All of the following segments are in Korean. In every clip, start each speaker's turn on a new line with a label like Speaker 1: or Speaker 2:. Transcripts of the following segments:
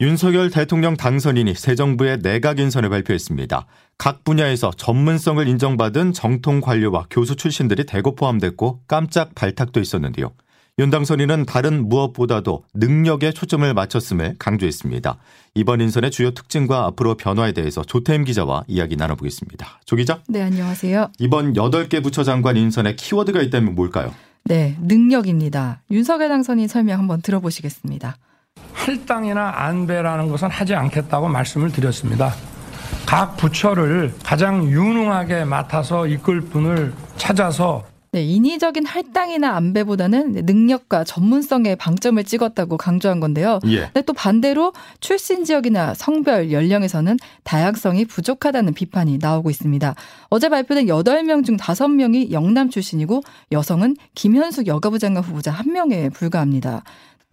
Speaker 1: 윤석열 대통령 당선인이 새 정부의 내각 인선을 발표했습니다. 각 분야에서 전문성을 인정받은 정통 관료와 교수 출신들이 대거 포함됐고 깜짝 발탁도 있었는데요. 윤 당선인은 다른 무엇보다도 능력에 초점을 맞췄음을 강조했습니다. 이번 인선의 주요 특징과 앞으로 변화에 대해서 조태임 기자와 이야기 나눠보겠습니다. 조 기자.
Speaker 2: 네, 안녕하세요.
Speaker 1: 이번 8개 부처 장관 인선에 키워드가 있다면 뭘까요?
Speaker 2: 네, 능력입니다. 윤석열 당선인 설명 한번 들어보시겠습니다.
Speaker 3: 할당이나 안배라는 것은 하지 않겠다고 말씀을 드렸습니다. 각 부처를 가장 유능하게 맡아서 이끌 분을 찾아서
Speaker 2: 네, 인위적인 할당이나 안배보다는 능력과 전문성에 방점을 찍었다고 강조한 건데요.
Speaker 1: 예.
Speaker 2: 근데 또 반대로 출신 지역이나 성별, 연령에서는 다양성이 부족하다는 비판이 나오고 있습니다. 어제 발표된 8명 중 5명이 영남 출신이고 여성은 김현숙 여가부 장관 후보자 1명에 불과합니다.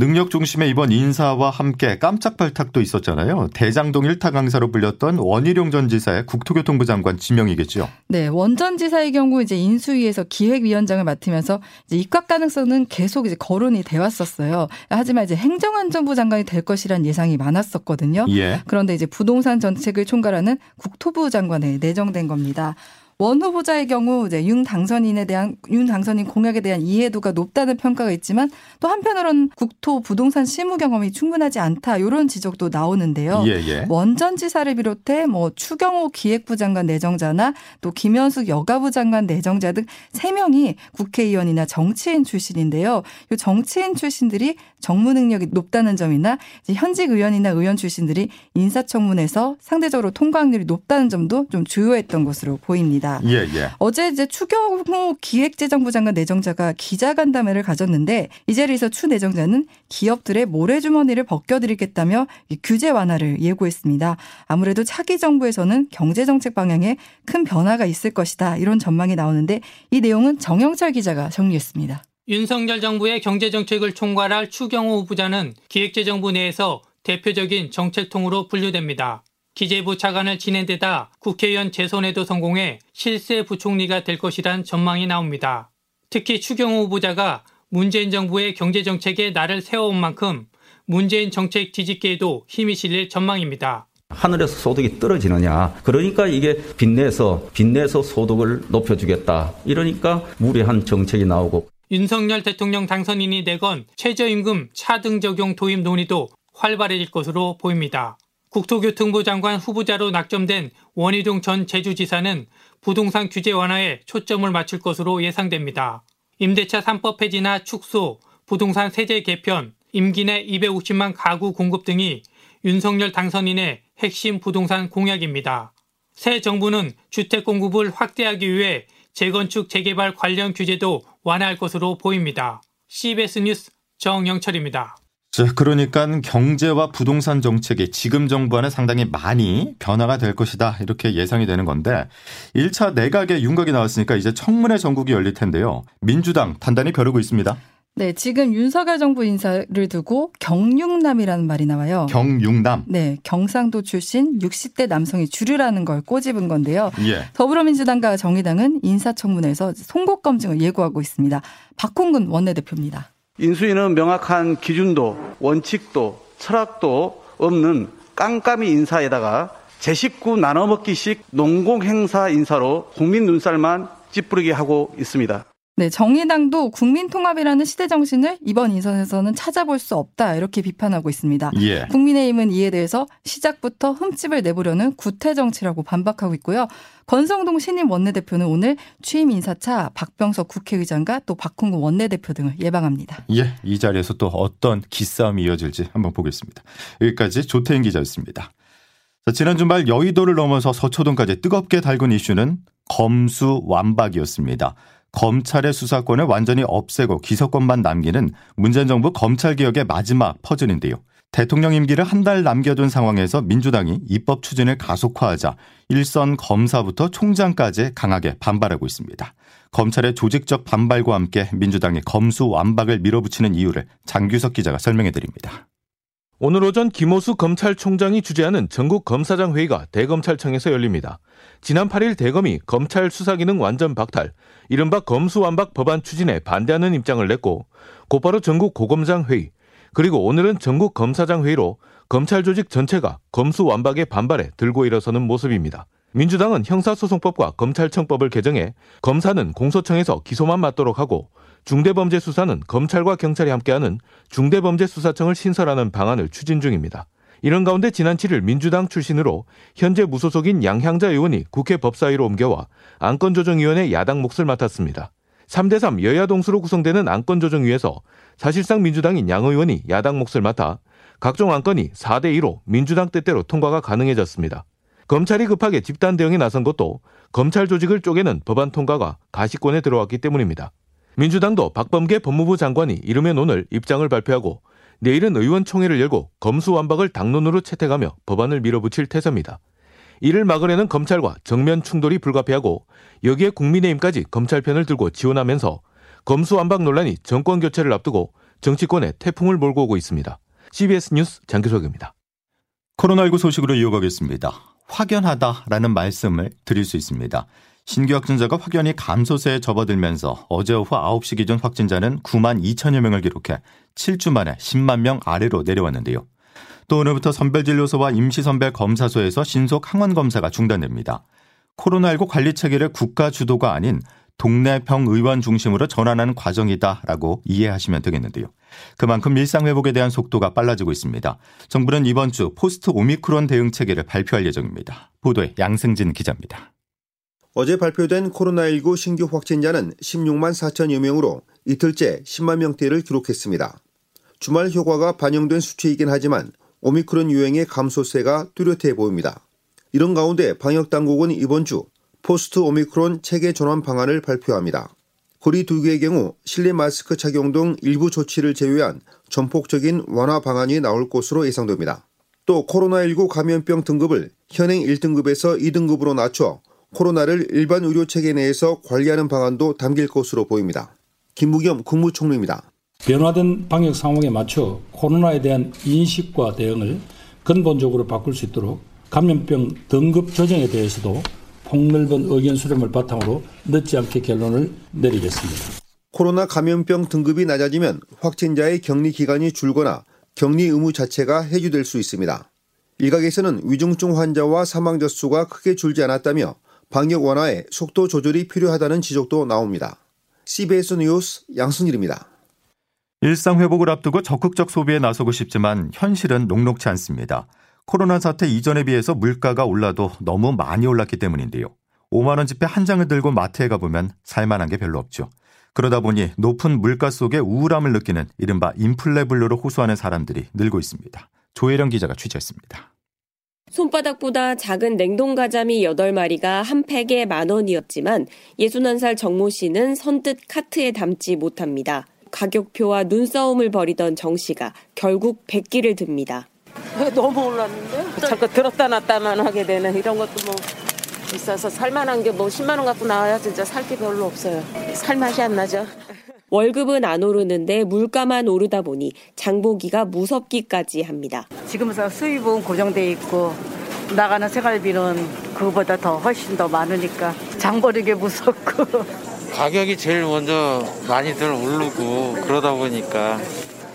Speaker 1: 능력 중심의 이번 인사와 함께 깜짝 발탁도 있었잖아요. 대장동 1타 강사로 불렸던 원희룡 전 지사의 국토교통부 장관 지명이겠죠.
Speaker 2: 네, 원 전 지사의 경우 이제 인수위에서 기획위원장을 맡으면서 입각 가능성은 계속 이제 거론이 돼 왔었어요. 하지만 이제 행정안전부 장관이 될 것이란 예상이 많았었거든요.
Speaker 1: 예.
Speaker 2: 그런데 이제 부동산 정책을 총괄하는 국토부 장관에 내정된 겁니다. 원 후보자의 경우 이제 윤 당선인에 대한 윤 당선인 공약에 대한 이해도가 높다는 평가가 있지만 또 한편으로는 국토 부동산 실무 경험이 충분하지 않다 이런 지적도 나오는데요.
Speaker 1: 예, 예.
Speaker 2: 원전 지사를 비롯해 뭐 추경호 기획부 장관 내정자나 또 김현숙 여가부 장관 내정자 등 세 명이 국회의원이나 정치인 출신인데요. 이 정치인 출신들이 정무 능력이 높다는 점이나 현직 의원이나 의원 출신들이 인사청문회에서 상대적으로 통과 확률이 높다는 점도 좀 주요했던 것으로 보입니다.
Speaker 1: 예, 예.
Speaker 2: 어제 이제 추경호 기획재정부 장관 내정자가 기자간담회를 가졌는데 이 자리에서 추 내정자는 기업들의 모래주머니를 벗겨드리겠다며 규제 완화를 예고했습니다. 아무래도 차기 정부에서는 경제정책 방향에 큰 변화가 있을 것이다 이런 전망이 나오는데 이 내용은 정영철 기자가 정리했습니다.
Speaker 4: 윤석열 정부의 경제정책을 총괄할 추경호 후보자는 기획재정부 내에서 대표적인 정책통으로 분류됩니다. 기재부 차관을 지낸 데다 국회의원 재선에도 성공해 실세 부총리가 될 것이란 전망이 나옵니다. 특히 추경호 후보자가 문재인 정부의 경제정책에 날을 세워온 만큼 문재인 정책 뒤집기에도 힘이 실릴 전망입니다.
Speaker 5: 하늘에서 소득이 떨어지느냐. 그러니까 이게 빚내서, 빚내서 소득을 높여주겠다. 이러니까 무리한 정책이 나오고.
Speaker 4: 윤석열 대통령 당선인이 내건 최저임금 차등 적용 도입 논의도 활발해질 것으로 보입니다. 국토교통부 장관 후보자로 낙점된 원희룡 전 제주지사는 부동산 규제 완화에 초점을 맞출 것으로 예상됩니다. 임대차 3법 폐지나 축소, 부동산 세제 개편, 임기 내 250만 가구 공급 등이 윤석열 당선인의 핵심 부동산 공약입니다. 새 정부는 주택 공급을 확대하기 위해 재건축 재개발 관련 규제도 완화할 것으로 보입니다. CBS 뉴스 정영철입니다.
Speaker 1: 자, 그러니까 경제와 부동산 정책이 지금 정부와는 상당히 많이 변화가 될 것이다. 이렇게 예상이 되는 건데 1차 내각의 윤곽이 나왔으니까 이제 청문회 전국이 열릴 텐데요. 민주당 단단히 벼르고 있습니다.
Speaker 2: 네, 지금 윤석열 정부 인사를 두고 경육남이라는 말이 나와요.
Speaker 1: 경육남.
Speaker 2: 네, 경상도 출신 60대 남성이 주류라는 걸 꼬집은 건데요.
Speaker 1: 예.
Speaker 2: 더불어민주당과 정의당은 인사청문회에서 송곳 검증을 예고하고 있습니다. 박홍근 원내대표입니다.
Speaker 6: 인수위는 명확한 기준도, 원칙도, 철학도 없는 깜깜이 인사에다가 제 식구 나눠먹기식 농공행사 인사로 국민 눈살만 찌푸리게 하고 있습니다.
Speaker 2: 네, 정의당도 국민통합이라는 시대 정신을 이번 인선에서는 찾아볼 수 없다 이렇게 비판하고 있습니다.
Speaker 1: 예.
Speaker 2: 국민의힘은 이에 대해서 시작부터 흠집을 내보려는 구태 정치라고 반박하고 있고요. 권성동 신임 원내대표는 오늘 취임 인사차 박병석 국회의장과 또 박홍구 원내대표 등을 예방합니다.
Speaker 1: 예, 이 자리에서 또 어떤 기싸움이 이어질지 한번 보겠습니다. 여기까지 조태인 기자였습니다. 자, 지난 주말 여의도를 넘어서 서초동까지 뜨겁게 달군 이슈는 검수 완박이었습니다. 검찰의 수사권을 완전히 없애고 기소권만 남기는 문재인 정부 검찰 개혁의 마지막 퍼즐인데요. 대통령 임기를 한 달 남겨둔 상황에서 민주당이 입법 추진을 가속화하자 일선 검사부터 총장까지 강하게 반발하고 있습니다. 검찰의 조직적 반발과 함께 민주당이 검수 완박을 밀어붙이는 이유를 장규석 기자가 설명해 드립니다.
Speaker 7: 오늘 오전 김호수 검찰총장이 주재하는 전국 검사장 회의가 대검찰청에서 열립니다. 지난 8일 대검이 검찰 수사기능 완전 박탈, 이른바 검수완박 법안 추진에 반대하는 입장을 냈고 곧바로 전국 고검장 회의, 그리고 오늘은 전국 검사장 회의로 검찰 조직 전체가 검수완박에 반발해 들고 일어서는 모습입니다. 민주당은 형사소송법과 검찰청법을 개정해 검사는 공소청에서 기소만 맡도록 하고 중대범죄수사는 검찰과 경찰이 함께하는 중대범죄수사청을 신설하는 방안을 추진 중입니다. 이런 가운데 지난 7일 민주당 출신으로 현재 무소속인 양향자 의원이 국회 법사위로 옮겨와 안건조정위원회 야당 몫을 맡았습니다. 3대3 여야 동수로 구성되는 안건조정위에서 사실상 민주당인 양 의원이 야당 몫을 맡아 각종 안건이 4대2로 민주당 뜻대로 통과가 가능해졌습니다. 검찰이 급하게 집단 대응에 나선 것도 검찰 조직을 쪼개는 법안 통과가 가시권에 들어왔기 때문입니다. 민주당도 박범계 법무부 장관이 이르면 오늘 입장을 발표하고 내일은 의원총회를 열고 검수완박을 당론으로 채택하며 법안을 밀어붙일 태세입니다. 이를 막으려는 검찰과 정면 충돌이 불가피하고 여기에 국민의힘까지 검찰 편을 들고 지원하면서 검수완박 논란이 정권 교체를 앞두고 정치권에 태풍을 몰고 오고 있습니다. CBS 뉴스 장기석입니다.
Speaker 1: 코로나19 소식으로 이어가겠습니다. 확연하다라는 말씀을 드릴 수 있습니다. 신규 확진자가 확연히 감소세에 접어들면서 어제 오후 9시 기준 확진자는 9만 2천여 명을 기록해 7주 만에 10만 명 아래로 내려왔는데요. 또 오늘부터 선별진료소와 임시선별 검사소에서 신속 항원 검사가 중단됩니다. 코로나19 관리 체계를 국가 주도가 아닌 동네 평의원 중심으로 전환하는 과정이다라고 이해하시면 되겠는데요. 그만큼 일상 회복에 대한 속도가 빨라지고 있습니다. 정부는 이번 주 포스트 오미크론 대응 체계를 발표할 예정입니다. 보도에 양승진 기자입니다.
Speaker 8: 어제 발표된 코로나19 신규 확진자는 16만 4천여 명으로 이틀째 10만 명대를 기록했습니다. 주말 효과가 반영된 수치이긴 하지만 오미크론 유행의 감소세가 뚜렷해 보입니다. 이런 가운데 방역 당국은 이번 주 포스트 오미크론 체계 전환 방안을 발표합니다. 거리 두개의 경우 실내 마스크 착용 등 일부 조치를 제외한 전폭적인 완화 방안이 나올 것으로 예상됩니다. 또 코로나19 감염병 등급을 현행 1등급에서 2등급으로 낮춰 코로나를 일반 의료 체계 내에서 관리하는 방안도 담길 것으로 보입니다. 김무겸 국무총리입니다.
Speaker 3: 변화된 방역 상황에 맞춰 코로나에 대한 인식과 대응을 근본적으로 바꿀 수 있도록 감염병 등급 조정에 대해서도 폭넓은 의견 수렴을 바탕으로 늦지 않게 결론을 내리겠습니다.
Speaker 8: 코로나 감염병 등급이 낮아지면 확진자의 격리 기간이 줄거나 격리 의무 자체가 해주될 수 있습니다. 일각에서는 위중증 환자와 사망자 수가 크게 줄지 않았다며 방역 완화에 속도 조절이 필요하다는 지적도 나옵니다. CBS 뉴스 양순일입니다.
Speaker 1: 일상 회복을 앞두고 적극적 소비에 나서고 싶지만 현실은 녹록치 않습니다. 코로나 사태 이전에 비해서 물가가 올라도 너무 많이 올랐기 때문인데요. 5만원 지폐 한 장을 들고 마트에 가보면 살만한 게 별로 없죠. 그러다 보니 높은 물가 속에 우울함을 느끼는 이른바 인플레블루로 호소하는 사람들이 늘고 있습니다. 조혜령 기자가 취재했습니다.
Speaker 9: 손바닥보다 작은 냉동가자미 8마리가 한 팩에 만 원이었지만 61살 정모 씨는 선뜻 카트에 담지 못합니다. 가격표와 눈싸움을 벌이던 정 씨가 결국 100기를 듭니다.
Speaker 10: 너무 올랐는데? 자꾸 들었다 놨다만 하게 되는 이런 것도 뭐 있어서 살만한 게 뭐 10만 원 갖고 나와야 진짜 살 게 별로 없어요. 살 맛이 안 나죠.
Speaker 9: 월급은 안 오르는데 물가만 오르다 보니 장보기가 무섭기까지 합니다.
Speaker 11: 지금서 수입은 고정돼 있고 나가는 생활비는 그거보다 더 훨씬 더 많으니까 장 버는 게 무섭고
Speaker 12: 가격이 제일 먼저 많이들 오르고 그러다 보니까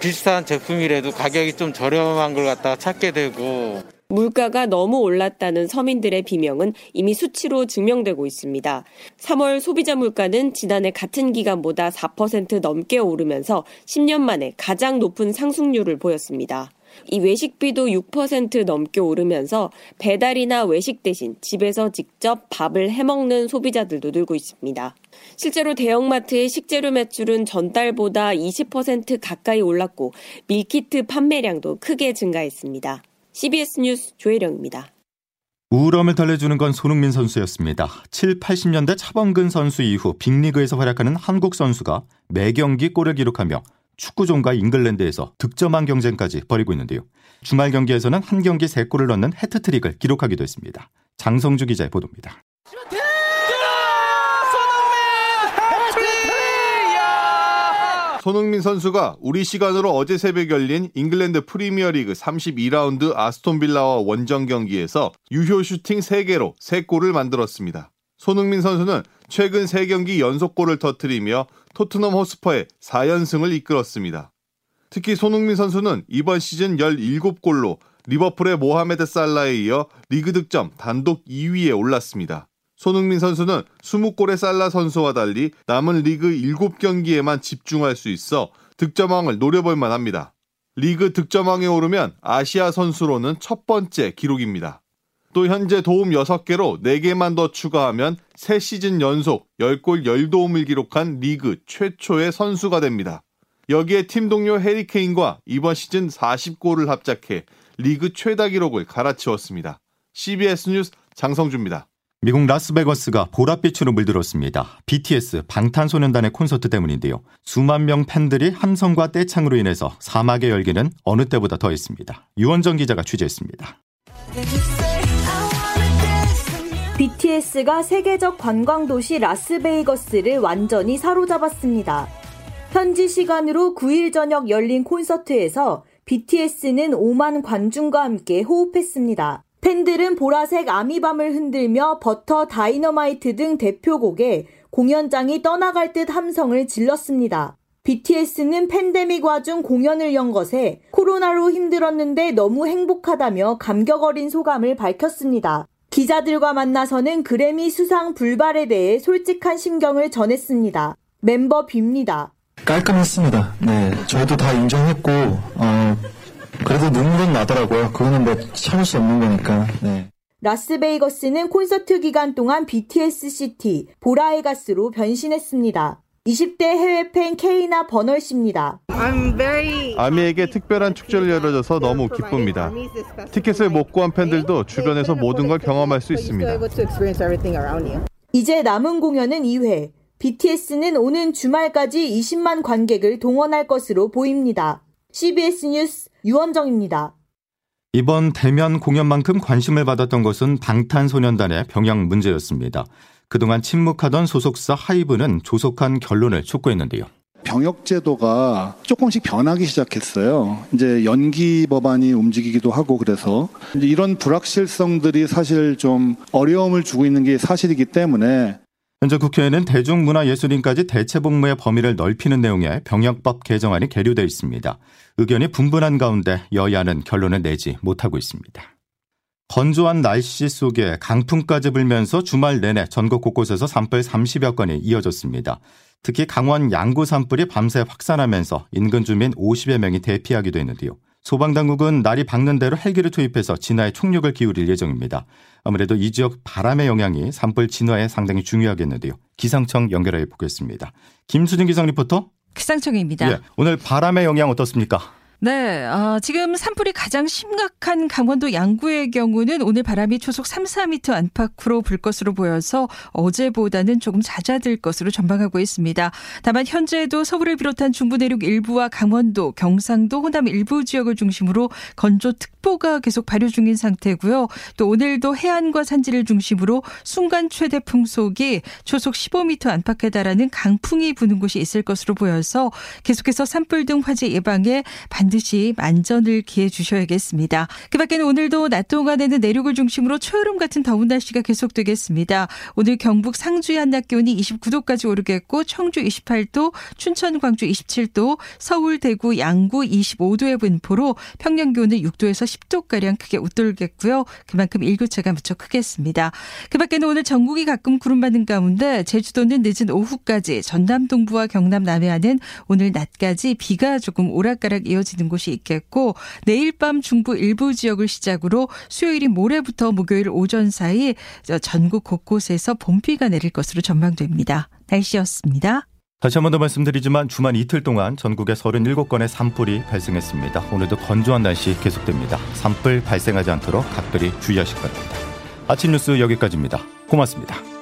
Speaker 12: 비슷한 제품이라도 가격이 좀 저렴한 걸 갖다가 찾게 되고
Speaker 9: 물가가 너무 올랐다는 서민들의 비명은 이미 수치로 증명되고 있습니다. 3월 소비자 물가는 지난해 같은 기간보다 4% 넘게 오르면서 10년 만에 가장 높은 상승률을 보였습니다. 이 외식비도 6% 넘게 오르면서 배달이나 외식 대신 집에서 직접 밥을 해먹는 소비자들도 늘고 있습니다. 실제로 대형마트의 식재료 매출은 전달보다 20% 가까이 올랐고 밀키트 판매량도 크게 증가했습니다. CBS 뉴스 조혜령입니다.
Speaker 1: 우울함을 달래주는 건 손흥민 선수였습니다. 7, 80년대 차범근 선수 이후 빅리그에서 활약하는 한국 선수가 매 경기 골을 기록하며 축구종가 잉글랜드에서 득점왕 경쟁까지 벌이고 있는데요. 주말 경기에서는 한 경기 3골을 넣는 해트트릭을 기록하기도 했습니다. 장성주 기자의 보도입니다.
Speaker 13: 손흥민 선수가 우리 시간으로 어제 새벽 열린 잉글랜드 프리미어리그 32라운드 아스톤 빌라와 원정 경기에서 유효 슈팅 3개로 3골을 만들었습니다. 손흥민 선수는 최근 3경기 연속골을 터뜨리며 토트넘 호스퍼의 4연승을 이끌었습니다. 특히 손흥민 선수는 이번 시즌 17골로 리버풀의 모하메드 살라에 이어 리그 득점 단독 2위에 올랐습니다. 손흥민 선수는 20골의 살라 선수와 달리 남은 리그 7경기에만 집중할 수 있어 득점왕을 노려볼 만합니다. 리그 득점왕에 오르면 아시아 선수로는 첫 번째 기록입니다. 또 현재 도움 6개로 4개만 더 추가하면 3시즌 연속 10골 10도움을 기록한 리그 최초의 선수가 됩니다. 여기에 팀 동료 해리케인과 이번 시즌 40골을 합작해 리그 최다 기록을 갈아치웠습니다. CBS 뉴스 장성주입니다.
Speaker 1: 미국 라스베거스가 보랏빛으로 물들었습니다. BTS 방탄소년단의 콘서트 때문인데요. 수만 명 팬들이 함성과 떼창으로 인해서 사막의 열기는 어느 때보다 더했습니다. 유원정 기자가 취재했습니다.
Speaker 14: BTS가 세계적 관광도시 라스베이거스를 완전히 사로잡았습니다. 현지 시간으로 9일 저녁 열린 콘서트에서 BTS는 5만 관중과 함께 호흡했습니다. 팬들은 보라색 아미밤을 흔들며 Butter Dynamite 등 대표곡에 공연장이 떠나갈 듯 함성을 질렀습니다. BTS는 팬데믹 와중 공연을 연 것에 코로나로 힘들었는데 너무 행복하다며 감격 어린 소감을 밝혔습니다. 기자들과 만나서는 그래미 수상 불발에 대해 솔직한 심경을 전했습니다. 멤버 뷥니다.
Speaker 15: 깔끔했습니다. 네, 저희도 다 인정했고, 어, 그래도 눈물은 나더라고요. 그거는 뭐 참을 수 없는 거니까. 네.
Speaker 14: 라스베이거스는 콘서트 기간 동안 BTS City, 보라해가스로 변신했습니다. 20대 해외 팬 케이나 버널 씨입니다.
Speaker 13: 아미에게 특별한 축제를 열어줘서 너무 기쁩니다. 티켓을 못 구한 팬들도 주변에서 모든 걸 경험할 수 있습니다.
Speaker 14: 이제 남은 공연은 2회. BTS는 오는 주말까지 20만 관객을 동원할 것으로 보입니다. CBS 뉴스 유원정입니다.
Speaker 1: 이번 대면 공연만큼 관심을 받았던 것은 방탄소년단의 병역 문제였습니다. 그동안 침묵하던 소속사 하이브는 조속한 결론을 촉구했는데요.
Speaker 16: 병역 제도가 조금씩 변하기 시작했어요. 이제 연기 법안이 움직이기도 하고 그래서 이런 불확실성들이 사실 좀 어려움을 주고 있는 게 사실이기 때문에
Speaker 1: 현재 국회에는 대중문화예술인까지 대체복무의 범위를 넓히는 내용의 병역법 개정안이 계류돼 있습니다. 의견이 분분한 가운데 여야는 결론을 내지 못하고 있습니다. 건조한 날씨 속에 강풍까지 불면서 주말 내내 전국 곳곳에서 산불 30여 건이 이어졌습니다. 특히 강원 양구 산불이 밤새 확산하면서 인근 주민 50여 명이 대피하기도 했는데요. 소방당국은 날이 밝는 대로 헬기를 투입해서 진화에 총력을 기울일 예정입니다. 아무래도 이 지역 바람의 영향이 산불 진화에 상당히 중요하겠는데요. 기상청 연결해 보겠습니다. 김수진 기상 리포터.
Speaker 17: 기상청입니다.
Speaker 1: 예, 오늘 바람의 영향 어떻습니까?
Speaker 17: 네, 어, 지금 산불이 가장 심각한 강원도 양구의 경우는 오늘 바람이 초속 3, 4m 안팎으로 불 것으로 보여서 어제보다는 조금 잦아들 것으로 전망하고 있습니다. 다만 현재도 서울을 비롯한 중부 내륙 일부와 강원도, 경상도, 호남 일부 지역을 중심으로 건조특보가 계속 발효 중인 상태고요. 또 오늘도 해안과 산지를 중심으로 순간 최대 풍속이 초속 15m 안팎에 달하는 강풍이 부는 곳이 있을 것으로 보여서 계속해서 산불 등 화재 예방에 반드시 반드시 만전을 기해 주셔야겠습니다. 그 밖에는 오늘도 낮 동안에는 내륙을 중심으로 초여름 같은 더운 날씨가 계속되겠습니다. 오늘 경북 상주의 한낮 기온이 29도까지 오르겠고 청주 28도, 춘천 광주 27도, 서울 대구 양구 25도의 분포로 평년 기온은 6도에서 10도 가량 크게 웃돌겠고요. 그만큼 일교차가 무척 크겠습니다. 그 밖에는 오늘 전국이 가끔 구름 받는 가운데 제주도는 늦은 오후까지 전남 동부와 경남 남해안은 오늘 낮까지 비가 조금 오락가락 이어지 는 있는 곳이 있겠고 내일 밤 중부 일부 지역을 시작으로 수요일인 모레부터 목요일 오전 사이 전국 곳곳에서 봄비가 내릴 것으로 전망됩니다. 날씨였습니다.
Speaker 1: 다시 한 번 더 말씀드리지만 주말 이틀 동안 전국에 37건의 산불이 발생했습니다. 오늘도 건조한 날씨 계속됩니다. 산불 발생하지 않도록 각별히 주의하실 겁니다. 아침 뉴스 여기까지입니다. 고맙습니다.